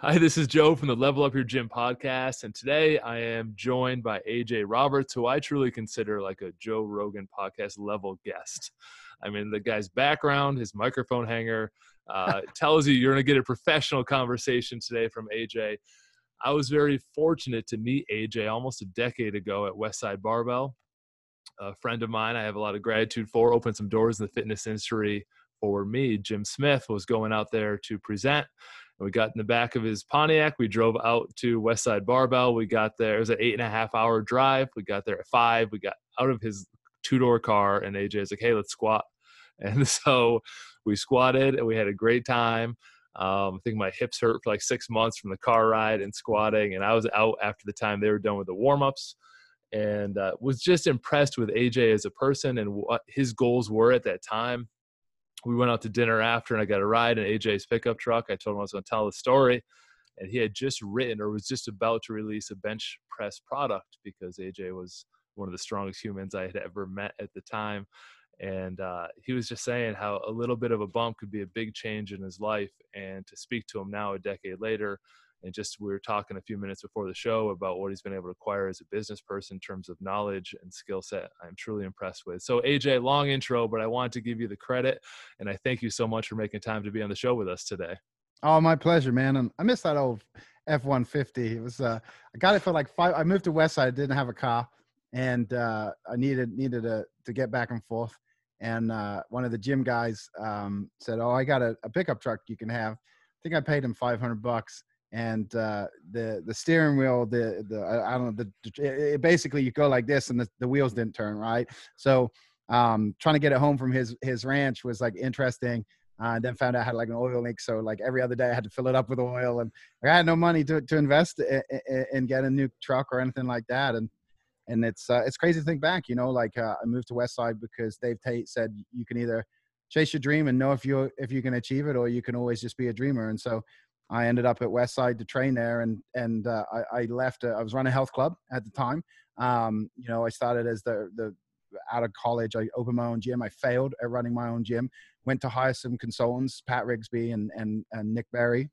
Hi, this is Joe from the Level Up Your Gym podcast. And today I am joined by AJ Roberts, who I truly consider like a Joe Rogan podcast level guest. I mean, the guy's background, his microphone hanger, uh, tells you you're going to get a professional conversation today from AJ. I was very fortunate to meet AJ almost a decade ago at Westside Barbell. A friend of mine I have a lot of gratitude for opened some doors in the fitness industry for me. Jim Smith was going out there to present we got in the back of his Pontiac. We drove out to Westside Barbell. We got there. It was an eight and a half hour drive. We got there at five. We got out of his two door car, and AJ was like, "Hey, let's squat." And so we squatted, and we had a great time. Um, I think my hips hurt for like six months from the car ride and squatting, and I was out after the time they were done with the warm ups, and uh, was just impressed with AJ as a person and what his goals were at that time we went out to dinner after and I got a ride in AJ's pickup truck. I told him I was going to tell the story. And he had just written or was just about to release a bench press product because AJ was one of the strongest humans I had ever met at the time. And uh, he was just saying how a little bit of a bump could be a big change in his life. And to speak to him now, a decade later, and just we were talking a few minutes before the show about what he's been able to acquire as a business person in terms of knowledge and skill set. I'm truly impressed with. So aj long intro but i want to give you the credit and i thank you so much for making time to be on the show with us today. Oh my pleasure man and i miss that old f-150 it was uh i got it for like five i moved to west side didn't have a car and uh i needed needed to to get back and forth and uh one of the gym guys um said oh i got a, a pickup truck you can have. I think i paid him 500 bucks and uh, the the steering wheel, the the I don't know, the it, basically you go like this, and the, the wheels didn't turn right. So um, trying to get it home from his his ranch was like interesting. Uh, and then found out I had like an oil leak, so like every other day I had to fill it up with oil, and like, I had no money to to invest in, in, in get a new truck or anything like that. And and it's uh, it's crazy to think back, you know, like uh, I moved to Westside because Dave Tate said you can either chase your dream and know if you if you can achieve it, or you can always just be a dreamer. And so I ended up at Westside to train there, and and uh, I, I, left. A, I was running a health club at the time. Um, you know, I started as the the out of college. I opened my own gym. I failed at running my own gym. Went to hire some consultants, Pat Rigsby and and and Nick Berry,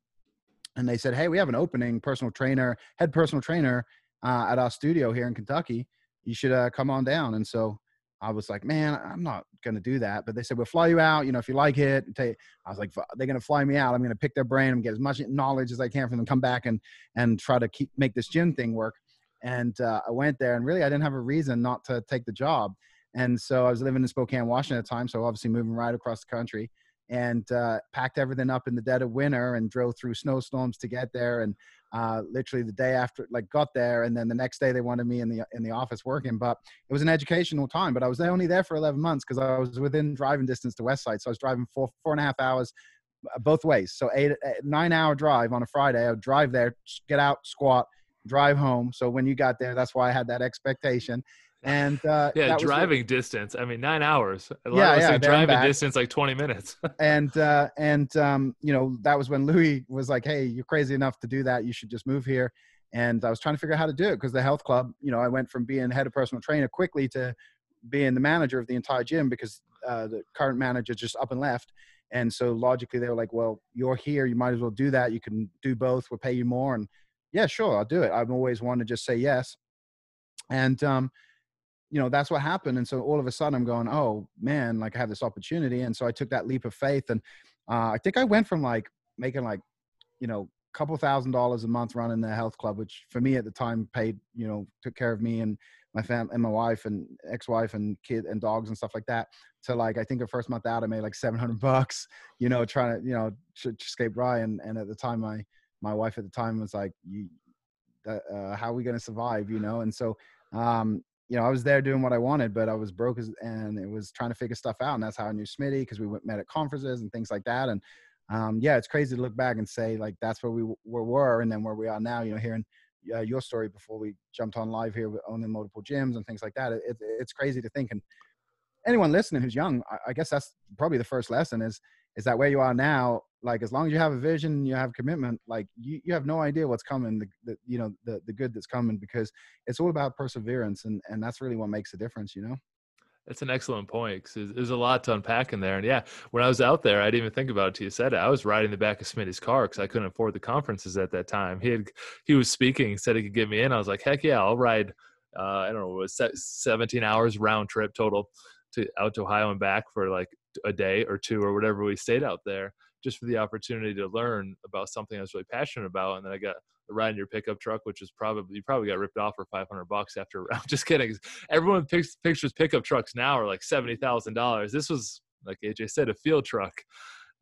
and they said, "Hey, we have an opening personal trainer, head personal trainer uh, at our studio here in Kentucky. You should uh, come on down." And so I was like, man, I'm not going to do that. But they said, we'll fly you out. You know, if you like it, I was like, they're going to fly me out. I'm going to pick their brain and get as much knowledge as I can from them, come back and, and try to keep, make this gym thing work. And uh, I went there and really I didn't have a reason not to take the job. And so I was living in Spokane, Washington at the time. So obviously moving right across the country and uh, packed everything up in the dead of winter and drove through snowstorms to get there. And uh, literally the day after, like got there, and then the next day they wanted me in the in the office working. But it was an educational time. But I was only there for 11 months because I was within driving distance to Westside, so I was driving four four and a half hours uh, both ways. So eight, eight nine hour drive on a Friday. I would drive there, get out, squat, drive home. So when you got there, that's why I had that expectation. And uh, yeah, driving what, distance. I mean, nine hours. A lot yeah, yeah. Driving distance like twenty minutes. and uh, and um, you know that was when Louie was like, "Hey, you're crazy enough to do that. You should just move here." And I was trying to figure out how to do it because the health club, you know, I went from being head of personal trainer quickly to being the manager of the entire gym because uh, the current manager just up and left. And so logically, they were like, "Well, you're here. You might as well do that. You can do both. We'll pay you more." And yeah, sure, I'll do it. I've always wanted to just say yes. And um, you know that's what happened and so all of a sudden i'm going oh man like i have this opportunity and so i took that leap of faith and uh, i think i went from like making like you know a couple thousand dollars a month running the health club which for me at the time paid you know took care of me and my fam and my wife and ex-wife and kid and dogs and stuff like that to like i think the first month out i made like 700 bucks you know trying to you know escape ryan and at the time my my wife at the time was like you uh, how are we going to survive? you know and so um, you know, I was there doing what I wanted, but I was broke as, and it was trying to figure stuff out. And that's how I knew Smitty because we went met at conferences and things like that. And um, yeah, it's crazy to look back and say like that's where we were, were and then where we are now. You know, hearing uh, your story before we jumped on live here with owning multiple gyms and things like that. It, it, it's crazy to think. And anyone listening who's young, I, I guess that's probably the first lesson is is that where you are now like as long as you have a vision you have commitment like you, you have no idea what's coming the, the you know the, the good that's coming because it's all about perseverance and and that's really what makes a difference you know That's an excellent point because there's a lot to unpack in there. And yeah, when I was out there, I didn't even think about it till you said it. I was riding the back of Smitty's car because I couldn't afford the conferences at that time. He had he was speaking, said he could get me in. I was like, heck yeah, I'll ride. Uh, I don't know, it was 17 hours round trip total to out to Ohio and back for like a day or two or whatever we stayed out there, just for the opportunity to learn about something I was really passionate about. And then I got a ride in your pickup truck, which is probably you probably got ripped off for five hundred bucks after. I'm just kidding. Everyone picks, pictures pickup trucks now are like seventy thousand dollars. This was like AJ said, a field truck.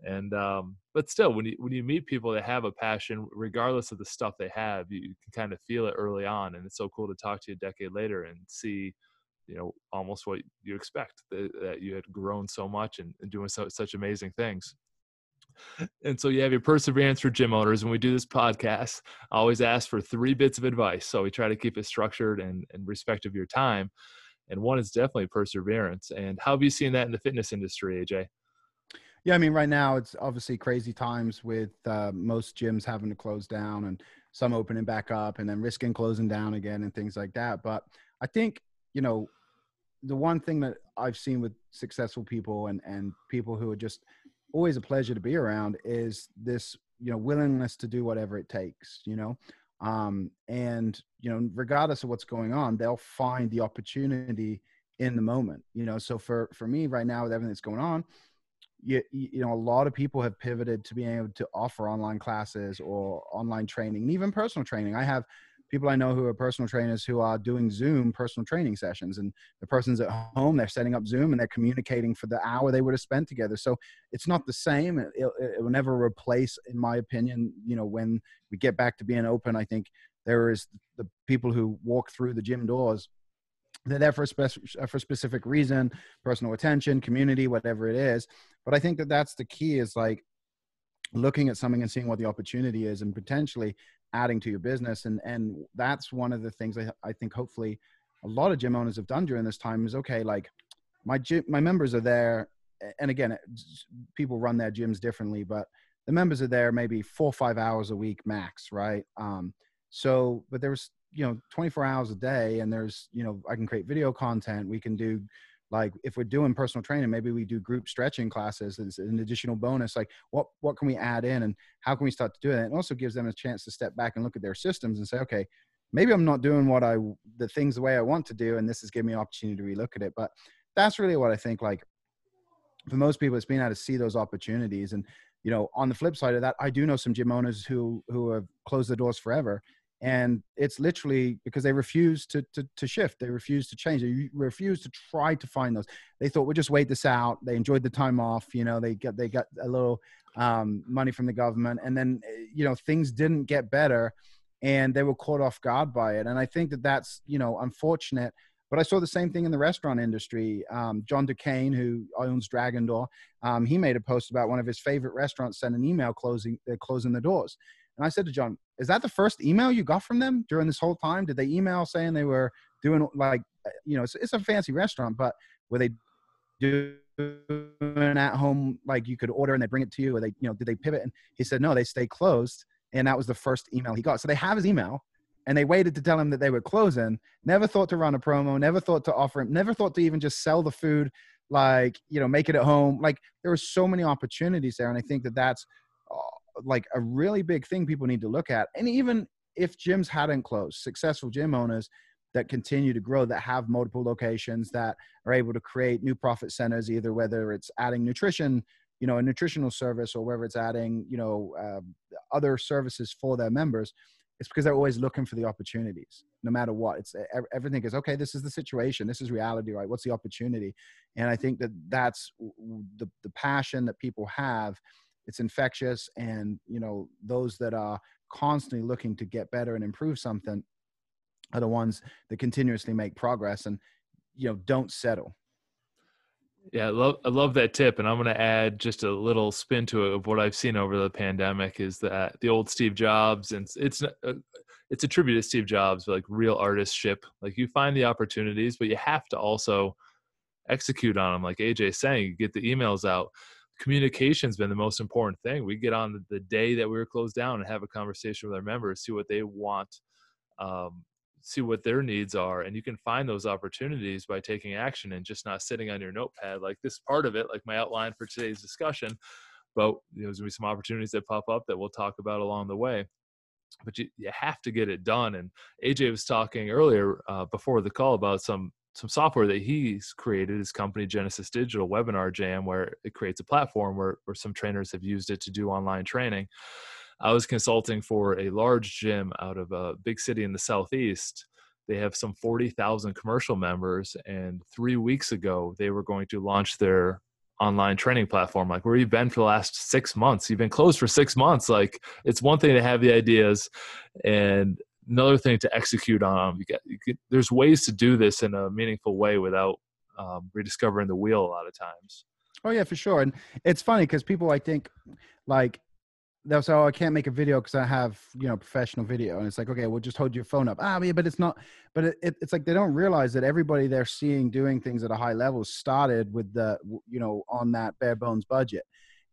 And um, but still, when you when you meet people that have a passion, regardless of the stuff they have, you, you can kind of feel it early on, and it's so cool to talk to you a decade later and see you know almost what you expect that, that you had grown so much and, and doing so, such amazing things and so you have your perseverance for gym owners. When we do this podcast, I always ask for three bits of advice. So we try to keep it structured and, in respect of your time. And one is definitely perseverance. And how have you seen that in the fitness industry, AJ? Yeah, I mean, right now it's obviously crazy times with uh, most gyms having to close down and some opening back up and then risking closing down again and things like that. But I think, you know, the one thing that I've seen with successful people and, and people who are just – always a pleasure to be around is this you know willingness to do whatever it takes you know? Um, and you know regardless of what's going on they'll find the opportunity in the moment you know? So for for me right now with everything that's going on you, you know a lot of people have pivoted to being able to offer online classes or online training and even personal training. I have people I know who are personal trainers who are doing Zoom personal training sessions, and the person's at home, they're setting up Zoom and they're communicating for the hour they would have spent together. So it's not the same. It, it, it will never replace, in my opinion. You know, when we get back to being open, I think there is the people who walk through the gym doors they're there for a, spec- uh, for a specific reason personal attention community whatever it is but i think that that's the key is like looking at something and seeing what the opportunity is and potentially adding to your business and and that's one of the things I, I think hopefully a lot of gym owners have done during this time is okay like my gym my members are there and again people run their gyms differently but the members are there maybe four or five hours a week max right? Um so but there's you know 24 hours a day and there's you know i can create video content we can do like if we're doing personal training maybe we do group stretching classes as an additional bonus like what what can we add in and how can we start to do it and also gives them a chance to step back and look at their systems and say okay maybe i'm not doing what i the things the way i want to do and this is giving me an opportunity to relook at it. But that's really what i think like for most people it's being able to see those opportunities. And you know on the flip side of that i do know some gym owners who who have closed the doors forever and it's literally because they refuse to, to, to shift they refuse to change they refuse to try to find those they thought we'll just wait this out they enjoyed the time off you know they got they got a little um, money from the government and then eh, you know things didn't get better and they were caught off guard by it and i think that that's you know unfortunate but I saw the same thing in the restaurant industry. Um, John Du Cane, who owns Dragon Door, um, he made a post about one of his favorite restaurants sent an email closing uh, closing the doors. And I said to John, "Is that the first email you got from them during this whole time? Did they email saying they were doing like, uh, you know, it's, it's a fancy restaurant, but were they doing at home like you could order and they bring it to you? Or they, you know, did they pivot?" And he said, "No, they stay closed." And that was the first email he got. So they have his email, and they waited to tell him that they were closing. Never thought to run a promo. Never thought to offer him. Never thought to even just sell the food, like you know, make it at home. Like there were so many opportunities there, and I think that that's uh, like a really big thing people need to look at. And even if gyms hadn't closed, successful gym owners that continue to grow, that have multiple locations, that are able to create new profit centers, either whether it's adding nutrition, you know, a nutritional service, or whether it's adding, you know, uh, other services for their members. It's because they're always looking for the opportunities, no matter what. It's everything is okay. This is the situation. This is reality, right? What's the opportunity? And I think that that's the the passion that people have it's infectious and you know those that are constantly looking to get better and improve something are the ones that continuously make progress and you know don't settle yeah, I love I love that tip, and I'm going to add just a little spin to it of what I've seen over the pandemic is that the old Steve Jobs, and it's uh, it's attributed to Steve Jobs, like real artistship. Like you find the opportunities, but you have to also execute on them. Like AJ saying, get the emails out communication's been the most important thing. We get on the day that we were closed down and have a conversation with our members, see what they want, um, see what their needs are and you can find those opportunities by taking action and just not sitting on your notepad like this part of it like my outline for today's discussion but you know, there's gonna be some opportunities that pop up that we'll talk about along the way but you, you have to get it done and aj was talking earlier uh, before the call about some some software that he's created his company genesis digital webinar jam where it creates a platform where, where some trainers have used it to do online training I was consulting for a large gym out of a big city in the southeast. They have some 40,000 commercial members, and three weeks ago, they were going to launch their online training platform. Like, where you've been for the last six months, you've been closed for six months. Like, it's one thing to have the ideas, and another thing to execute on. You get, you get there's ways to do this in a meaningful way without um, rediscovering the wheel a lot of times. Oh yeah, for sure. And it's funny because people, I think, like they'll say, "Oh, I can't make a video because I have you know professional video," and it's like, okay, we'll just hold your phone up. Ah, yeah, but it's not. But it, it, it's like they don't realize that everybody they're seeing doing things at a high level started with the you know on that bare bones budget,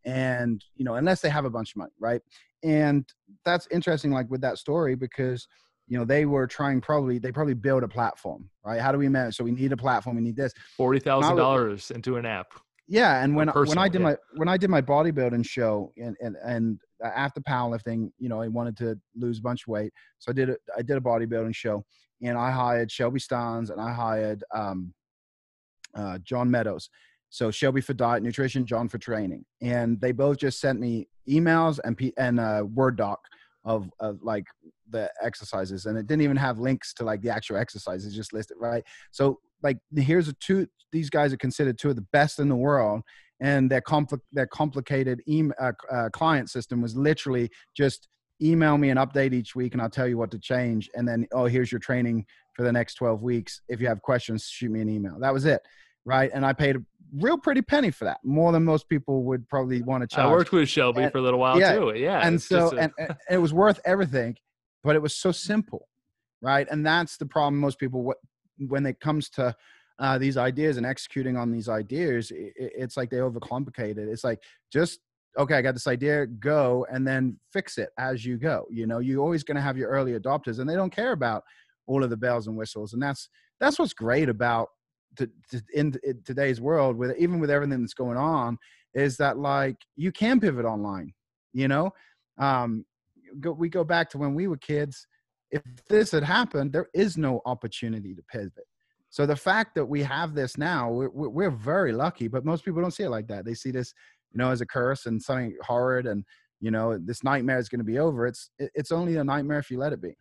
and you know unless they have a bunch of money, right? And that's interesting, like with that story because you know they were trying probably they probably build a platform right? How do we manage so we need a platform we need this. Forty thousand dollars into an app. Yeah and when when i did yeah. my when i did my bodybuilding show and and and after powerlifting you know i wanted to lose a bunch of weight so i did a, i did a bodybuilding show and i hired shelby Starnes and i hired um, uh, john meadows. So shelby for diet nutrition john for training. And they both just sent me emails and P- and a word doc of, of like the exercises and it didn't even have links to like the actual exercises just listed right? So like here's a two these guys are considered two of the best in the world and their compli- their complicated email uh, uh, client system was literally just email me an update each week and I'll tell you what to change and then oh here's your training for the next 12 weeks. If you have questions shoot me an email. That was it right? And I paid a real pretty penny for that more than most people would probably want to charge I worked with Shelby and, for a little while yeah, too yeah and so a- and, and it was worth everything but it was so simple right and that's the problem most people what when it comes to uh, these ideas and executing on these ideas, it, it's like they overcomplicate it. It's like just okay, I got this idea, go and then fix it as you go. You know, you're always going to have your early adopters, and they don't care about all of the bells and whistles, and that's that's what's great about to, to, in, in today's world with even with everything that's going on is that like you can pivot online you know um go, we go back to when we were kids if this had happened there is no opportunity to pivot so the fact that we have this now, we're, we're very lucky, but most people don't see it like that. They see this, you know, as a curse and something horrid and, you know, this nightmare is going to be over. It's, it's only a nightmare if you let it be.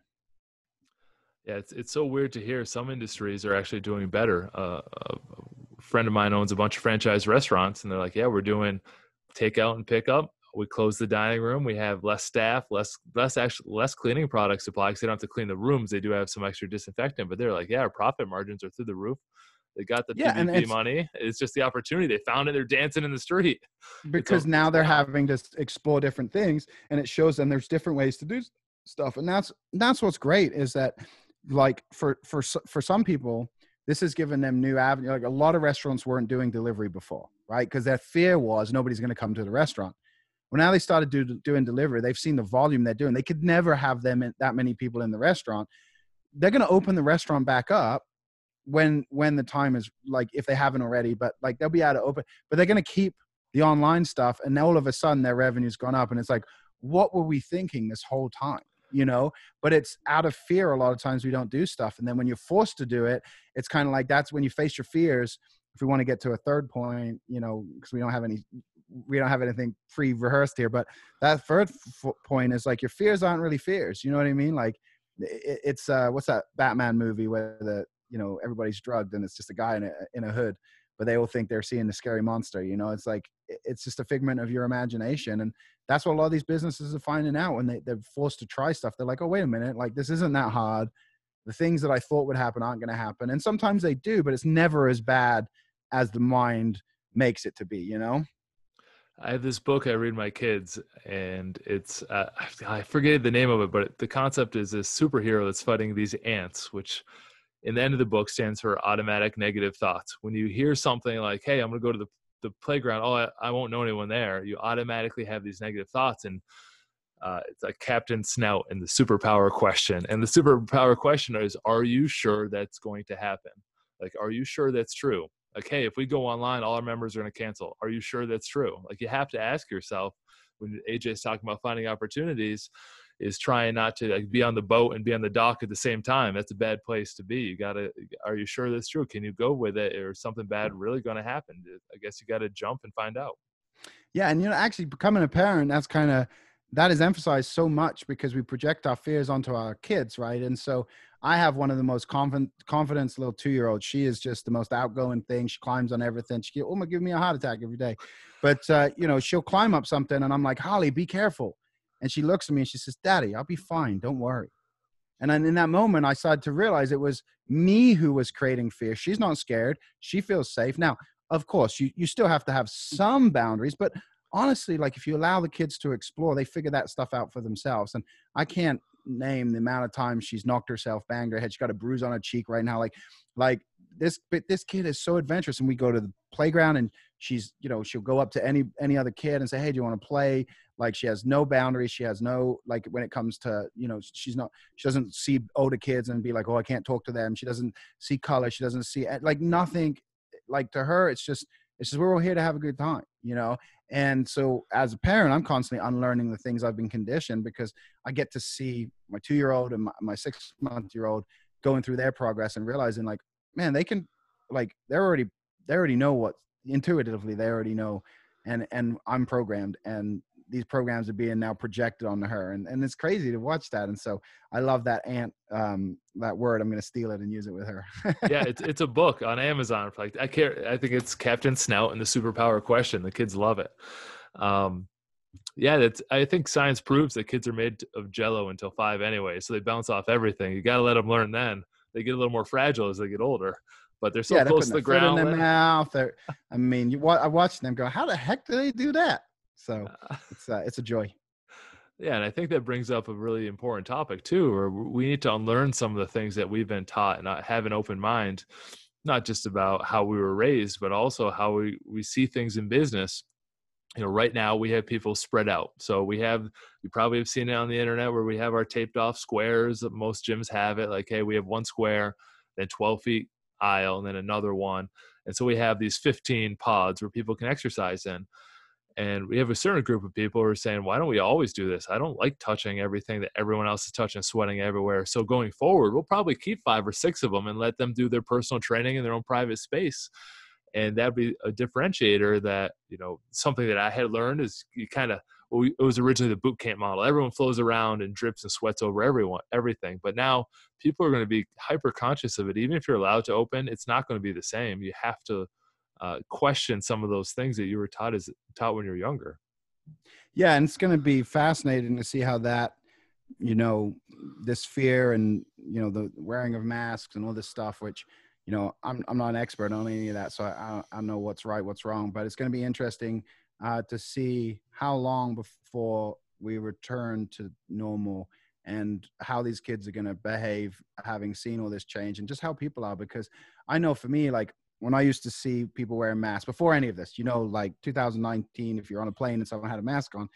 Yeah, it's, it's so weird to hear some industries are actually doing better. Uh, a friend of mine owns a bunch of franchise restaurants and they're like, yeah, we're doing takeout and pickup we close the dining room we have less staff less less actually less cleaning product supply because they don't have to clean the rooms they do have some extra disinfectant but they're like yeah our profit margins are through the roof. They got the yeah, PPP it's, money. It's just the opportunity. They found it they're dancing in the street. Because now they're having to explore different things and it shows them there's different ways to do stuff and that's that's what's great is that like for for for some people this has given them new avenue like a lot of restaurants weren't doing delivery before right? Because their fear was nobody's going to come to the restaurant well, now they started do, doing delivery. They've seen the volume they're doing. They could never have them in, that many people in the restaurant. They're going to open the restaurant back up when when the time is like if they haven't already. But like they'll be able to open. But they're going to keep the online stuff, and all of a sudden their revenue's gone up, and it's like, what were we thinking this whole time? You know, but it's out of fear. A lot of times we don't do stuff, and then when you're forced to do it, it's kind of like that's when you face your fears if we want to get to a third point, you know, because we don't have any we don't have anything pre-rehearsed here but that third f- point is like your fears aren't really fears you know what i mean? Like it, it's uh what's that batman movie where the you know everybody's drugged and it's just a guy in a in a hood but they all think they're seeing the scary monster you know? It's like it's just a figment of your imagination and that's what a lot of these businesses are finding out when they, they're forced to try stuff. They're like oh wait a minute like this isn't that hard. The things that i thought would happen aren't going to happen. And sometimes they do but it's never as bad as the mind makes it to be you know I have this book I read my kids, and it's uh, I forget the name of it, but the concept is this superhero that's fighting these ants, which in the end of the book stands for automatic negative thoughts. When you hear something like, "Hey, I'm going to go to the the playground," oh, I, I won't know anyone there. You automatically have these negative thoughts, and uh, it's like Captain Snout and the superpower question. And the superpower question is, are you sure that's going to happen? Like, are you sure that's true? Like, hey, if we go online, all our members are going to cancel. Are you sure that's true? Like, you have to ask yourself when AJ's talking about finding opportunities, is trying not to like, be on the boat and be on the dock at the same time. That's a bad place to be. You got to, are you sure that's true? Can you go with it or something bad really going to happen? I guess you got to jump and find out. Yeah. And, you know, actually becoming a parent, that's kind of, that is emphasized so much because we project our fears onto our kids, right? And so I have one of the most confident, confidence little two year olds. She is just the most outgoing thing. She climbs on everything. She oh my, give me a heart attack every day. But uh, you know, she'll climb up something, and I'm like, Holly, be careful. And she looks at me and she says, Daddy, I'll be fine. Don't worry. And then in that moment, I started to realize it was me who was creating fear. She's not scared. She feels safe. Now, of course, you, you still have to have some boundaries, but honestly, like if you allow the kids to explore, they figure that stuff out for themselves. And I can't name the amount of times she's knocked herself, banged her head. She's got a bruise on her cheek right now. Like, like this, but this kid is so adventurous. And we go to the playground and she's, you know, she'll go up to any, any other kid and say, Hey, do you want to play? Like she has no boundaries. She has no, like when it comes to, you know, she's not, she doesn't see older kids and be like, Oh, I can't talk to them. She doesn't see color. She doesn't see eh, like nothing like to her. It's just, it's just we're all here to have a good time, you know. And so as a parent, I'm constantly unlearning the things I've been conditioned because I get to see my two year old and my, my six month year old going through their progress and realizing like, man, they can like they're already they already know what intuitively they already know and and I'm programmed and these programs are being now projected onto her and, and it's crazy to watch that and so i love that ant um that word i'm going to steal it and use it with her. Yeah it's, it's a book on amazon like i care i think it's captain snout and the superpower question the kids love it. Um yeah that's i think science proves that kids are made of jello until five anyway so they bounce off everything you got to let them learn then they get a little more fragile as they get older but they're so yeah, close to the ground in their mouth i mean you i watched them go how the heck do they do that so it's uh, it's a joy. Yeah, and I think that brings up a really important topic too, where we need to unlearn some of the things that we've been taught and have an open mind, not just about how we were raised, but also how we, we see things in business. You know, right now we have people spread out. So we have, you probably have seen it on the internet where we have our taped off squares. Most gyms have it. Like, hey, we have one square, then 12 feet aisle, and then another one. And so we have these 15 pods where people can exercise in and we have a certain group of people who are saying why don't we always do this? I don't like touching everything that everyone else is touching sweating everywhere. So going forward we'll probably keep five or six of them and let them do their personal training in their own private space. And that'd be a differentiator that you know something that i had learned is you kind of well, it was originally the boot camp model. Everyone flows around and drips and sweats over everyone everything. But now people are going to be hyper conscious of it. Even if you're allowed to open it's not going to be the same. You have to uh, question some of those things that you were taught as taught when you were younger. Yeah, and it's going to be fascinating to see how that, you know, this fear and you know the wearing of masks and all this stuff, which, you know, I'm I'm not an expert on any of that, so I I don't know what's right, what's wrong, but it's going to be interesting uh, to see how long before we return to normal and how these kids are going to behave having seen all this change and just how people are because i know for me like when I used to see people wearing masks before any of this, you know, like 2019, if you're on a plane and someone had a mask on,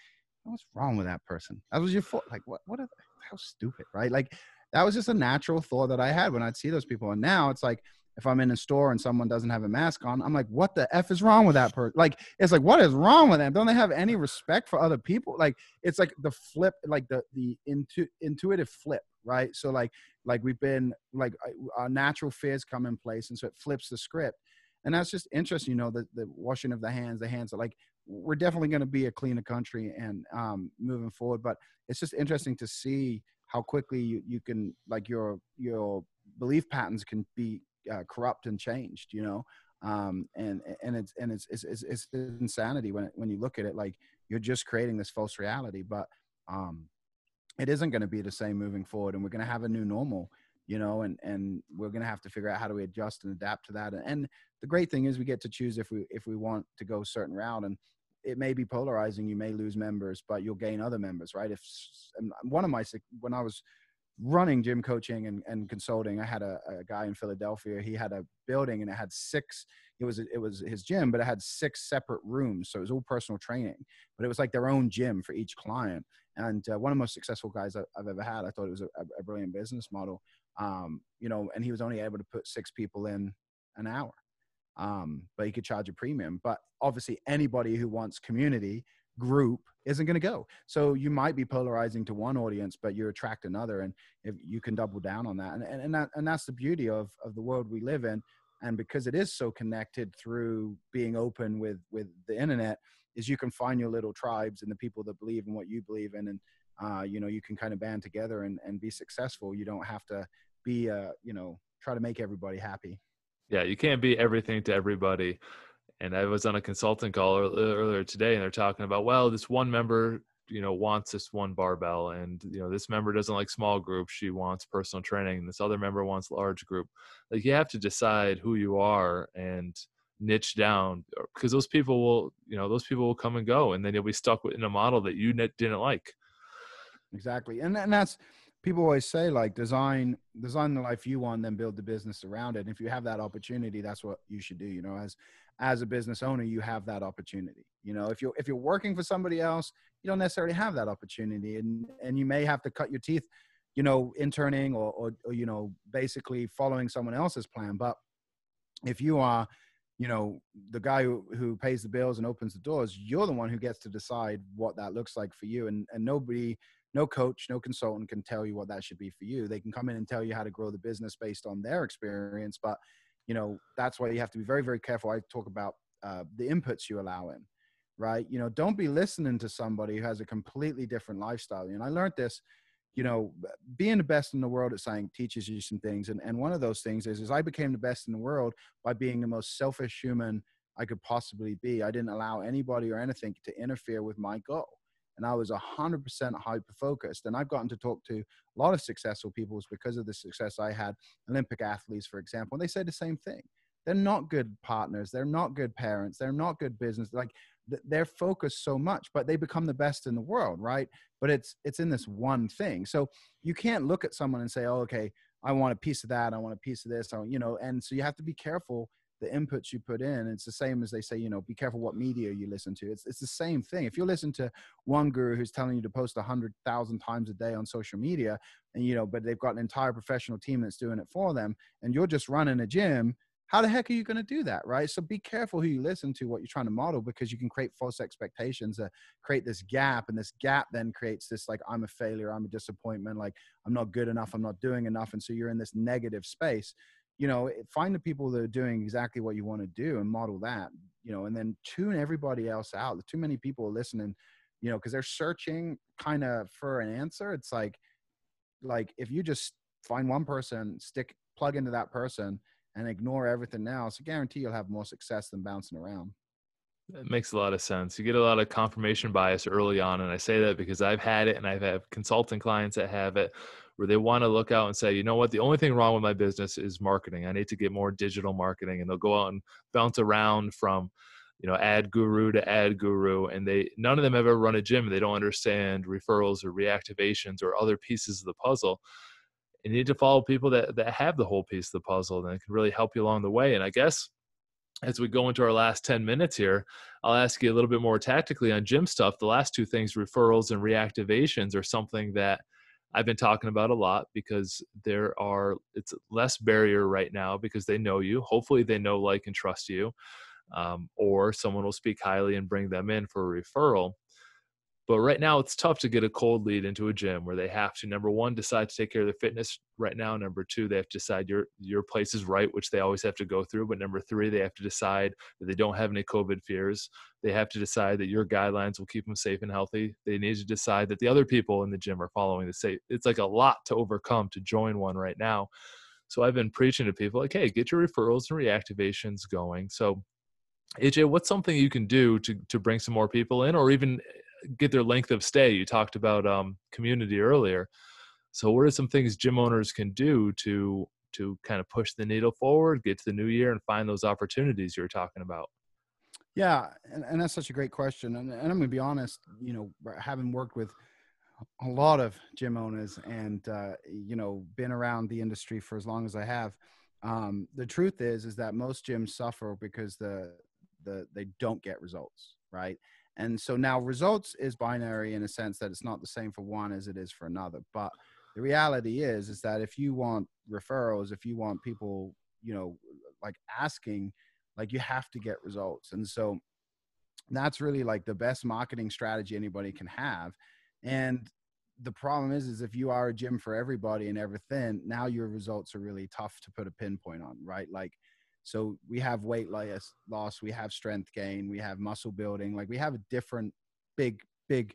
what's wrong with that person? That was your fault. Like, what, what, are, how stupid, right? Like, that was just a natural thought that I had when I'd see those people. And now it's like, if I'm in a store and someone doesn't have a mask on, I'm like, what the F is wrong with that person? Like, it's like, what is wrong with them? Don't they have any respect for other people? Like, it's like the flip, like the, the intu- intuitive flip, right? So like, like we've been like our natural fears come in place. And so it flips the script. And that's just interesting, you know, the, the washing of the hands, the hands are like, we're definitely going to be a cleaner country and um, moving forward. But it's just interesting to see how quickly you, you can like your, your belief patterns can be uh, corrupt and changed, you know. Um, and and it's and it's, it's it's it's insanity when when you look at it. Like you're just creating this false reality, but um, it isn't going to be the same moving forward, and we're going to have a new normal, you know. And and we're going to have to figure out how do we adjust and adapt to that. And, and the great thing is we get to choose if we if we want to go certain route and it may be polarizing you may lose members but you'll gain other members right if one of my when i was running gym coaching and, and consulting i had a, a, guy in philadelphia he had a building and it had six it was it was his gym but it had six separate rooms so it was all personal training but it was like their own gym for each client and uh, one of the most successful guys I, have ever had. I thought it was a, a brilliant business model. Um, you know, and he was only able to put six people in an hour, um, but he could charge a premium. But obviously, anybody who wants community group isn't going to go. So you might be polarizing to one audience, but you attract another, and if you can double down on that, and and, and that and that's the beauty of of the world we live in. And because it is so connected through being open with with the internet, is you can find your little tribes and the people that believe in what you believe in, and uh, you know you can kind of band together and and be successful. You don't have to be uh, you know try to make everybody happy. Yeah, you can't be everything to everybody and I was on a consulting call earlier today, and they're talking about, well, this one member, you know, wants this one barbell, and you know, this member doesn't like small groups; she wants personal training. And this other member wants large group. Like you have to decide who you are and niche down, uh, because those people will, you know, those people will come and go, and then you'll be stuck in a model that you didn't like. Exactly, and and that's people always say like design design the life you want then build the business around it and if you have that opportunity that's what you should do you know as as a business owner you have that opportunity you know if you're if you're working for somebody else you don't necessarily have that opportunity and and you may have to cut your teeth you know interning or, or, or you know basically following someone else's plan but if you are you know the guy who, who pays the bills and opens the doors you're the one who gets to decide what that looks like for you and and nobody no coach no consultant can tell you what that should be for you. They can come in and tell you how to grow the business based on their experience but you know that's why you have to be very very careful. I talk about uh, the inputs you allow in right? You know don't be listening to somebody who has a completely different lifestyle and i learned this you know being the best in the world at something teaches you some things and, and one of those things is is i became the best in the world by being the most selfish human i could possibly be i didn't allow anybody or anything to interfere with my goal and I was 100% hyper focused. And I've gotten to talk to a lot of successful people because of the success I had. Olympic athletes, for example, and they say the same thing. They're not good partners. They're not good parents. They're not good business. Like they're focused so much, but they become the best in the world, right? But it's it's in this one thing. So you can't look at someone and say, "Oh, okay, I want a piece of that. I want a piece of this." I, want you know, and so you have to be careful the inputs you put in. It's the same as they say, you know, be careful what media you listen to. It's it's the same thing. If you listen to one guru who's telling you to post a hundred thousand times a day on social media, and you know, but they've got an entire professional team that's doing it for them, and you're just running a gym. How the heck are you going to do that, right? So be careful who you listen to, what you're trying to model, because you can create false expectations, uh, create this gap, and this gap then creates this like I'm a failure, I'm a disappointment, like I'm not good enough, I'm not doing enough, and so you're in this negative space. You know find the people that are doing exactly what you want to do and model that you know and then tune everybody else out. Too many people are listening you know because they're searching kind of for an answer. It's like like if you just find one person stick plug into that person and ignore everything else i guarantee you'll have more success than bouncing around it makes a lot of sense. You get a lot of confirmation bias early on. And I say that because I've had it and I've had consulting clients that have it where they want to look out and say, you know what, the only thing wrong with my business is marketing. I need to get more digital marketing. And they'll go out and bounce around from, you know, ad guru to ad guru. And they none of them ever run a gym. They don't understand referrals or reactivations or other pieces of the puzzle. You need to follow people that, that have the whole piece of the puzzle and can really help you along the way. And I guess as we go into our last 10 minutes here, I'll ask you a little bit more tactically on gym stuff. The last two things, referrals and reactivations, are something that I've been talking about a lot because there are it's less barrier right now because they know you. Hopefully, they know, like, and trust you, um, or someone will speak highly and bring them in for a referral. But right now, it's tough to get a cold lead into a gym where they have to number one decide to take care of their fitness right now. Number two, they have to decide your your place is right, which they always have to go through. But number three, they have to decide that they don't have any COVID fears. They have to decide that your guidelines will keep them safe and healthy. They need to decide that the other people in the gym are following the safe. It's like a lot to overcome to join one right now. So I've been preaching to people like, hey, get your referrals and reactivations going. So AJ, what's something you can do to to bring some more people in, or even get their length of stay. You talked about um, community earlier. So, what are some things gym owners can do to to kind of push the needle forward, get to the new year, and find those opportunities you were talking about? Yeah, and, and that's such a great question. And, and I'm going to be honest, you know, having worked with a lot of gym owners and uh, you know been around the industry for as long as I have, um, the truth is is that most gyms suffer because the the they don't get results, right? And so now results is binary in a sense that it's not the same for one as it is for another. But the reality is, is that if you want referrals, if you want people, you know, like asking, like you have to get results. And so that's really like the best marketing strategy anybody can have. And the problem is, is if you are a gym for everybody and everything, now your results are really tough to put a pinpoint on, right? Like, so we have weight loss, we have strength gain, we have muscle building, like we have different big, big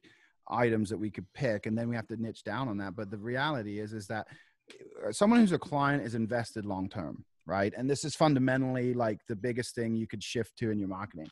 items that we could pick, and then we have to niche down on that. But the reality is, is that uh, someone who's a client is invested long term, right? And this is fundamentally like the biggest thing you could shift to in your marketing.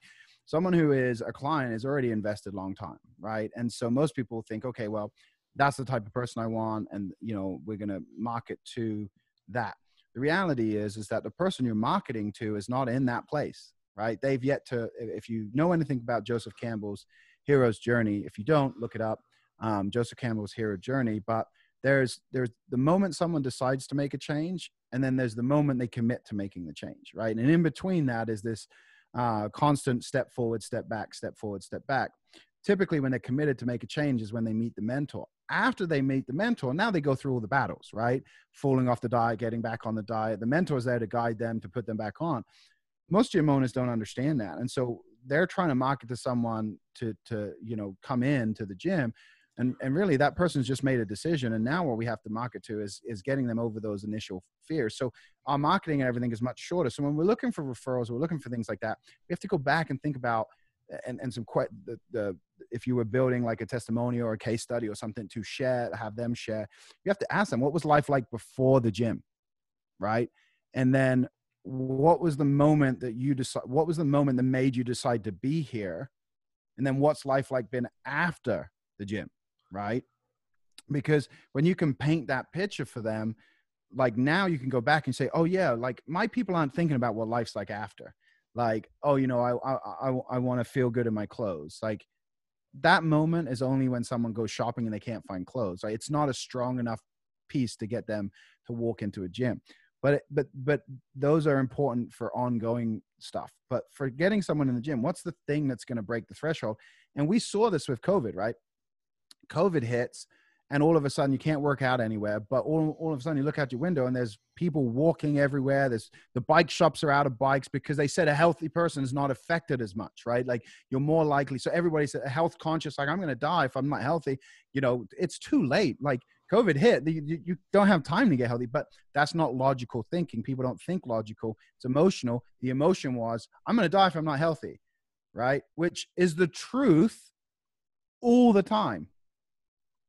Someone who is a client is already invested long time, right? And so most people think, okay, well, that's the type of person I want, and you know, we're gonna market to that. The reality is, is that the person you're marketing to is not in that place, right? They've yet to. If you know anything about Joseph Campbell's hero's journey, if you don't, look it up. Um, Joseph Campbell's hero journey, but there's there's the moment someone decides to make a change, and then there's the moment they commit to making the change, right? And in between that is this uh, constant step forward, step back, step forward, step back. Typically, when they're committed to make a change, is when they meet the mentor. After they meet the mentor, now they go through all the battles, right? Falling off the diet, getting back on the diet. The mentor's there to guide them to put them back on. Most gym owners don't understand that, and so they're trying to market to someone to to you know come in to the gym and and really that person's just made a decision and now what we have to market to is is getting them over those initial fears so our marketing and everything is much shorter so when we're looking for referrals we're looking for things like that we have to go back and think about and, and some quite the, the if you were building like a testimonial or a case study or something to share have them share you have to ask them what was life like before the gym? Right? And then what was the moment that you decide what was the moment that made you decide to be here? And then what's life like been after the gym? Right? Because when you can paint that picture for them like now you can go back and say oh yeah like my people aren't thinking about what life's like after like oh you know i i i, I want to feel good in my clothes. Like that moment is only when someone goes shopping and they can't find clothes right? It's not a strong enough piece to get them to walk into a gym. But but but those are important for ongoing stuff. But for getting someone in the gym what's the thing that's going to break the threshold? And we saw this with covid right? Covid hits and all of a sudden you can't work out anywhere but all, all of a sudden you look out your window and there's people walking everywhere there's the bike shops are out of bikes because they said a healthy person is not affected as much right like you're more likely so everybody's a health conscious like i'm going to die if i'm not healthy you know it's too late like COVID hit, you, you don't have time to get healthy. But that's not logical thinking. People don't think logical. It's emotional. The emotion was, I'm going to die if I'm not healthy, right? Which is the truth all the time.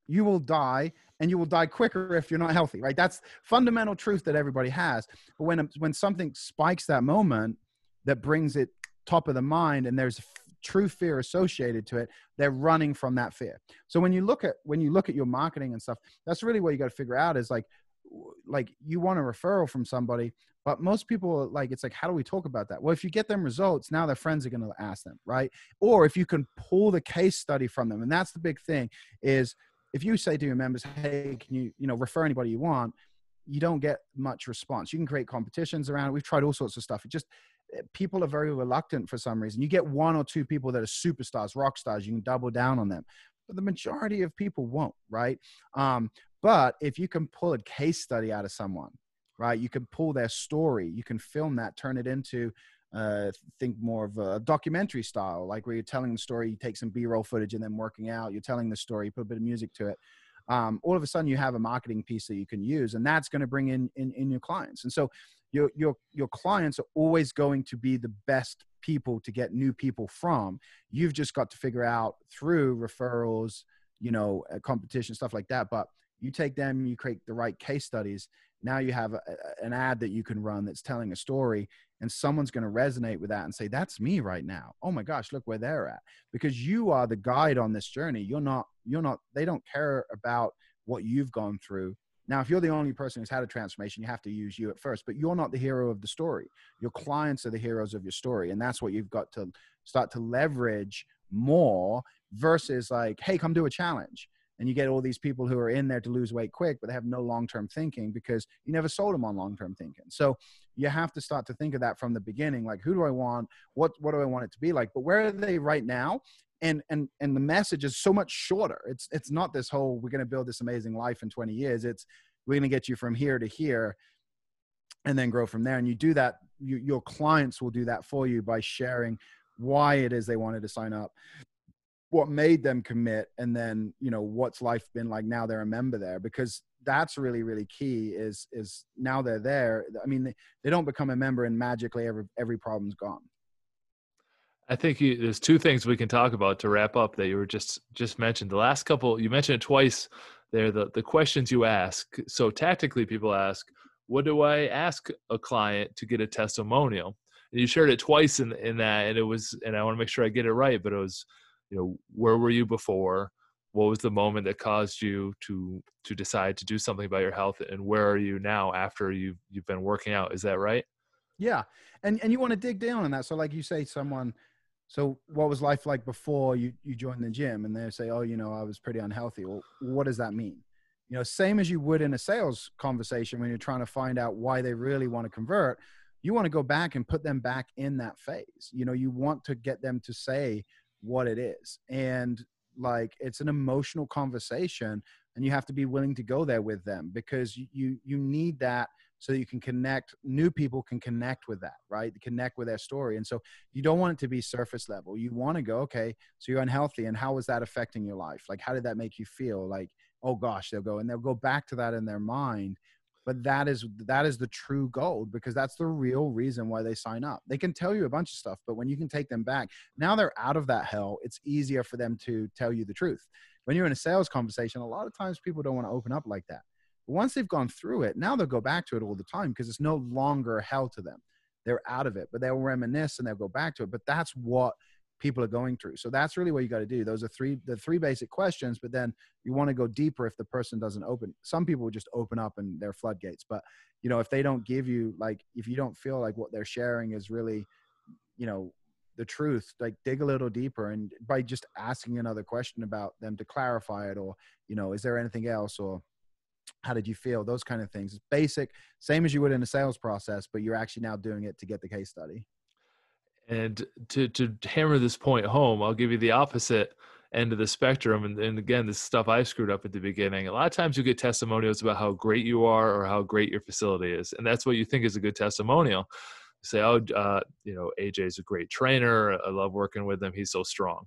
You will die and you will die quicker if you're not healthy, right? That's fundamental truth that everybody has. But when, when something spikes that moment that brings it top of the mind and there's true fear associated to it they're running from that fear so when you look at when you look at your marketing and stuff that's really what you got to figure out is like like you want a referral from somebody but most people like it's like how do we talk about that well if you get them results now their friends are going to ask them right or if you can pull the case study from them and that's the big thing is if you say to your members hey can you you know refer anybody you want you don't get much response you can create competitions around it we've tried all sorts of stuff it just Eh, people are very reluctant for some reason. You get one or two people that are superstars, rock stars, you can double down on them. But the majority of people won't, right? Um, but if you can pull a case study out of someone, right, you can pull their story, you can film that, turn it into uh, think more of a documentary style, like where you're telling the story, you take some B-roll footage and then working out, you're telling the story, you put a bit of music to it. Um, all of a sudden you have a marketing piece that you can use and that's going to bring in, in, in your clients. And so your your your clients are always going to be the best people to get new people from you've just got to figure out through referrals you know competition stuff like that but you take them you create the right case studies now you have a, an ad that you can run that's telling a story and someone's going to resonate with that and say that's me right now oh my gosh look where they're at because you are the guide on this journey you're not you're not they don't care about what you've gone through now, if you're the only person who's had a transformation, you have to use you at first, but you're not the hero of the story. Your clients are the heroes of your story. And that's what you've got to start to leverage more versus like, hey, come do a challenge. And you get all these people who are in there to lose weight quick, but they have no long term thinking because you never sold them on long term thinking. So you have to start to think of that from the beginning like, who do I want? What, what do I want it to be like? But where are they right now? and and and the message is so much shorter it's it's not this whole we're going to build this amazing life in 20 years it's we're going to get you from here to here and then grow from there and you do that you, your clients will do that for you by sharing why it is they wanted to sign up what made them commit and then you know what's life been like now they're a member there because that's really really key is is now they're there i mean they, they don't become a member and magically every every problem's gone I think you, there's two things we can talk about to wrap up that you were just just mentioned. The last couple you mentioned it twice. There, the the questions you ask. So tactically, people ask, "What do I ask a client to get a testimonial?" And you shared it twice in in that, and it was, and I want to make sure I get it right. But it was, you know, where were you before? What was the moment that caused you to to decide to do something about your health? And where are you now after you've you've been working out? Is that right? Yeah, and and you want to dig down on that. So, like you say, someone so what was life like before you, you joined the gym? And they say, oh, you know, I was pretty unhealthy. Well, what does that mean? You know, same as you would in a sales conversation when you're trying to find out why they really want to convert, you want to go back and put them back in that phase. You know, you want to get them to say what it is. And like it's an emotional conversation and you have to be willing to go there with them because you you need that so you can connect new people can connect with that right? Connect with their story. And so you don't want it to be surface level. You want to go okay so you're unhealthy and how was that affecting your life? Like how did that make you feel? Like oh gosh they'll go and they'll go back to that in their mind but that is that is the true gold because that's the real reason why they sign up they can tell you a bunch of stuff but when you can take them back now they're out of that hell it's easier for them to tell you the truth when you're in a sales conversation a lot of times people don't want to open up like that but once they've gone through it, now they'll go back to it all the time because it's no longer hell to them. They're out of it, but they'll reminisce and they'll go back to it. But that's what people are going through. So that's really what you got to do. Those are three the three basic questions, but then you want to go deeper if the person doesn't open. Some people just open up and they're floodgates, but you know, if they don't give you like if you don't feel like what they're sharing is really, you know, the truth, like dig a little deeper and by just asking another question about them to clarify it or, you know, is there anything else or how did you feel those kind of things it's basic same as you would in a sales process but you're actually now doing it to get the case study and to to hammer this point home i'll give you the opposite end of the spectrum and, and again this stuff i screwed up at the beginning. A lot of times you get testimonials about how great you are or how great your facility is and that's what you think is a good testimonial. You say oh uh, you know aj is a great trainer i love working with him he's so strong.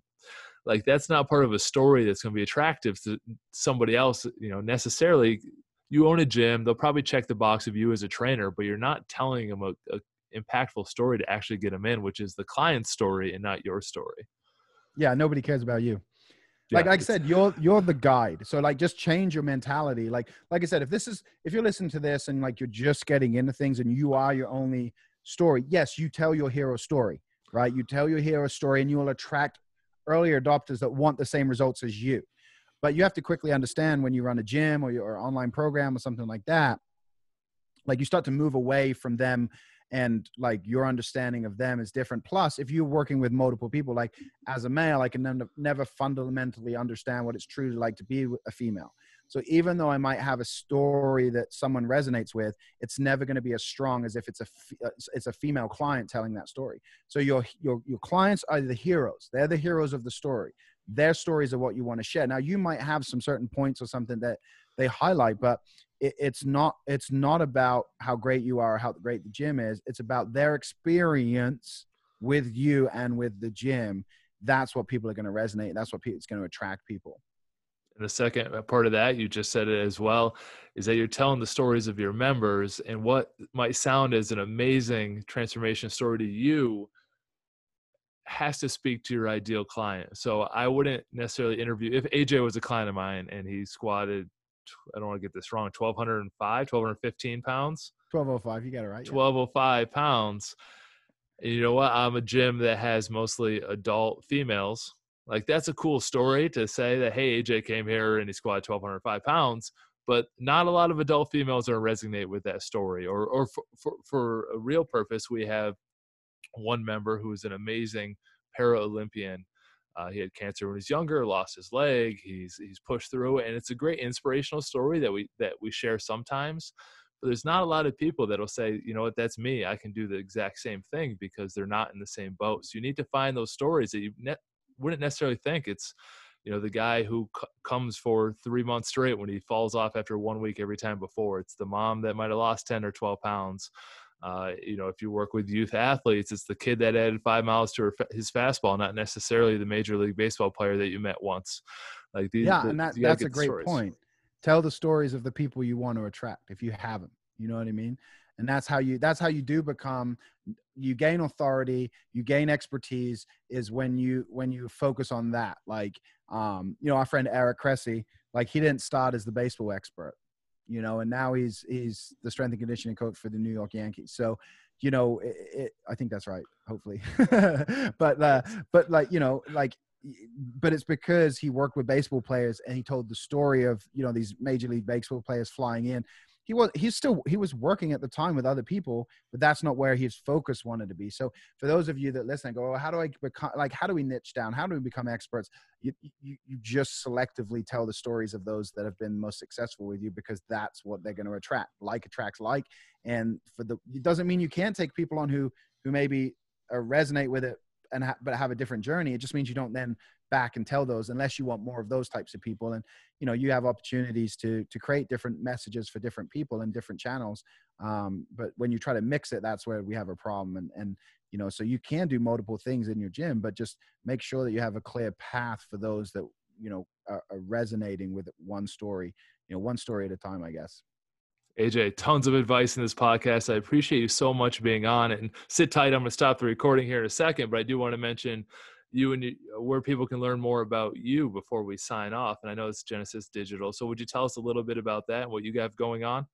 Like that's not part of a story that's going to be attractive to somebody else you know necessarily. You own a gym they'll probably check the box of you as a trainer but you're not telling them a, a impactful story to actually get them in which is the client's story and not your story yeah nobody cares about you like, yeah, like I said, you're you're the guide. So like just change your mentality. Like like I said, if this is if you're listening to this and like you're just getting into things and you are your only story, yes, you tell your hero story, right? You tell your hero story and you will attract early adopters that want the same results as you. But you have to quickly understand when you run a gym or your online program or something like that, like you start to move away from them and like your understanding of them is different. Plus, if you're working with multiple people, like as a male, I can never fundamentally understand what it's truly like to be a female. So even though I might have a story that someone resonates with, it's never going to be as strong as if it's a uh, it's a female client telling that story. So your your your clients are the heroes. They're the heroes of the story. Their stories are what you want to share. Now you might have some certain points or something that they highlight, but it, it's not it's not about how great you are or how great the gym is. It's about their experience with you and with the gym. That's what people are going to resonate. That's what it's going to attract people. The second uh, part of that, you just said it as well, is that you're telling the stories of your members and what might sound as an amazing transformation story to you has to speak to your ideal client. So I wouldn't necessarily interview if AJ was a client of mine and he squatted, I don't want to get this wrong, 1205, 1215 pounds. 1205, you got it right. 1205 yeah. Oh pounds. And you know what? I'm a gym that has mostly adult females like that's a cool story to say that hey, AJ came here and he squatted 1,205 pounds, but not a lot of adult females are resonate with that story. Or or for, for, for a real purpose, we have one member who is an amazing para Olympian. Uh, he had cancer when he was younger, lost his leg. He's he's pushed through and it's a great inspirational story that we that we share sometimes. But there's not a lot of people that'll say, you know what, that's me. I can do the exact same thing because they're not in the same boat. So you need to find those stories that you wouldn't necessarily think it's you know the guy who c- comes for three months straight when he falls off after one week every time before it's the mom that might have lost 10 or 12 pounds uh, you know if you work with youth athletes it's the kid that added five miles to his fastball not necessarily the major league baseball player that you met once. Like these, yeah the, and that, that's a great stories. point. Tell the stories of the people you want to attract if you haven't you know what i mean? And that's how you that's how you do become you gain authority you gain expertise is when you when you focus on that. Like um you know our friend eric Cressey, like he didn't start as the baseball expert you know and now he's he's the strength and conditioning coach for the new york yankees. So you know it, it, i think that's right hopefully. But uh but like you know like but it's because he worked with baseball players and he told the story of you know these major league baseball players flying in he was he's still he was working at the time with other people but that's not where his focus wanted to be. So for those of you that listen go well, how do i become like how do we niche down? How do we become experts? You, you you just selectively tell the stories of those that have been most successful with you because that's what they're going to attract like attracts like. And for the it doesn't mean you can't take people on who who maybe uh, resonate with it and ha- but have a different journey. It just means you don't then back and tell those unless you want more of those types of people and you know you have opportunities to to create different messages for different people in different channels um, but when you try to mix it that's where we have a problem and and you know so you can do multiple things in your gym but just make sure that you have a clear path for those that you know are, are resonating with one story you know one story at a time i guess AJ, tons of advice in this podcast. I appreciate you so much being on and sit tight. I'm going to stop the recording here in a second, but I do want to mention you and you, where people can learn more about you before we sign off. And I know it's Genesis Digital. So would you tell us a little bit about that and what you have going on?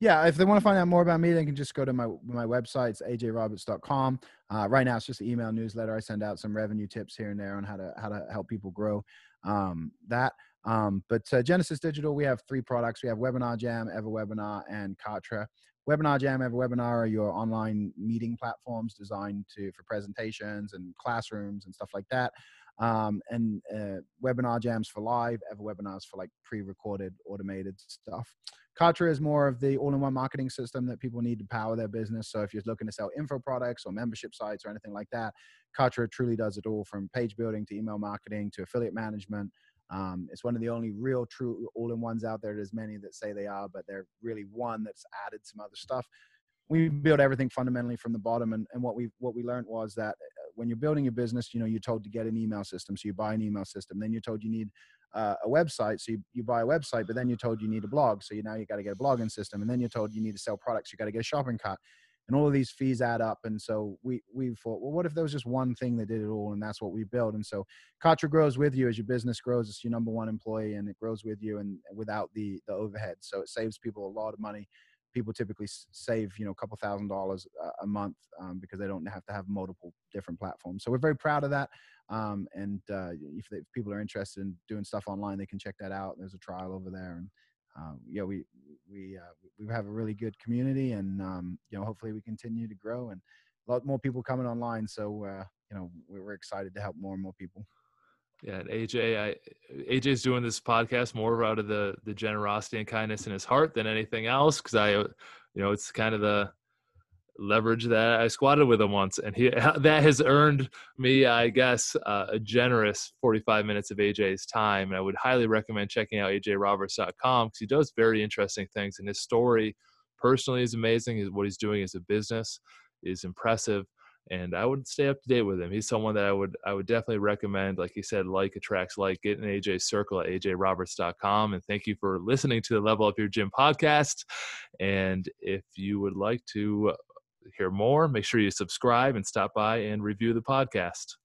Yeah, if they want to find out more about me, they can just go to my my website. It's ajroberts.com. Uh, right now, it's just an email newsletter. I send out some revenue tips here and there on how to how to help people grow um, that. Um, but uh, Genesis Digital, we have three products. We have Webinar Jam, EverWebinar, and Kartra. Webinar Jam, EverWebinar are your online meeting platforms designed to for presentations and classrooms and stuff like that. Um, and uh, Webinar Jams for live, ever Webinars for like pre-recorded automated stuff. Kartra is more of the all-in-one marketing system that people need to power their business. So if you're looking to sell info products or membership sites or anything like that, Kartra truly does it all from page building to email marketing to affiliate management um, it's one of the only real true all-in-ones out there. There's many that say they are, but they're really one that's added some other stuff. We build everything fundamentally from the bottom, and, and what we what we learned was that uh, when you're building your business, you know, you're told to get an email system, so you buy an email system. Then you're told you need uh, a website, so you, you buy a website. But then you're told you need a blog, so you now you got to get a blogging system. And then you're told you need to sell products, you got to get a shopping cart and all of these fees add up. And so we we thought, well, what if there was just one thing that did it all, and that's what we built. And so Kartra grows with you as your business grows. It's your number one employee, and it grows with you, and without the the overhead. So it saves people a lot of money. People typically save you know a couple thousand dollars a month um, because they don't have to have multiple different platforms. So we're very proud of that. Um, and uh, if, they, if people are interested in doing stuff online, they can check that out. There's a trial over there, and uh, yeah, we we uh, we have a really good community, and um, you know, hopefully we continue to grow and a lot more people coming online. So uh, you know, we're excited to help more and more people. Yeah, AJ, I AJ's doing this podcast more out of the the generosity and kindness in his heart than anything else, because I, you know, it's kind of the leverage that I squatted with him once, and he that has earned me, I guess, uh, a generous 45 minutes of AJ's time. And I would highly recommend checking out ajroberts.com because he does very interesting things, and his story personally is amazing. What he's doing as a business is impressive, and I would stay up to date with him. He's someone that I would I would definitely recommend. Like he said, like attracts like. Get in AJ's circle at ajroberts.com. And thank you for listening to the Level Up Your Gym podcast. And if you would like to hear more, make sure you subscribe and stop by and review the podcast.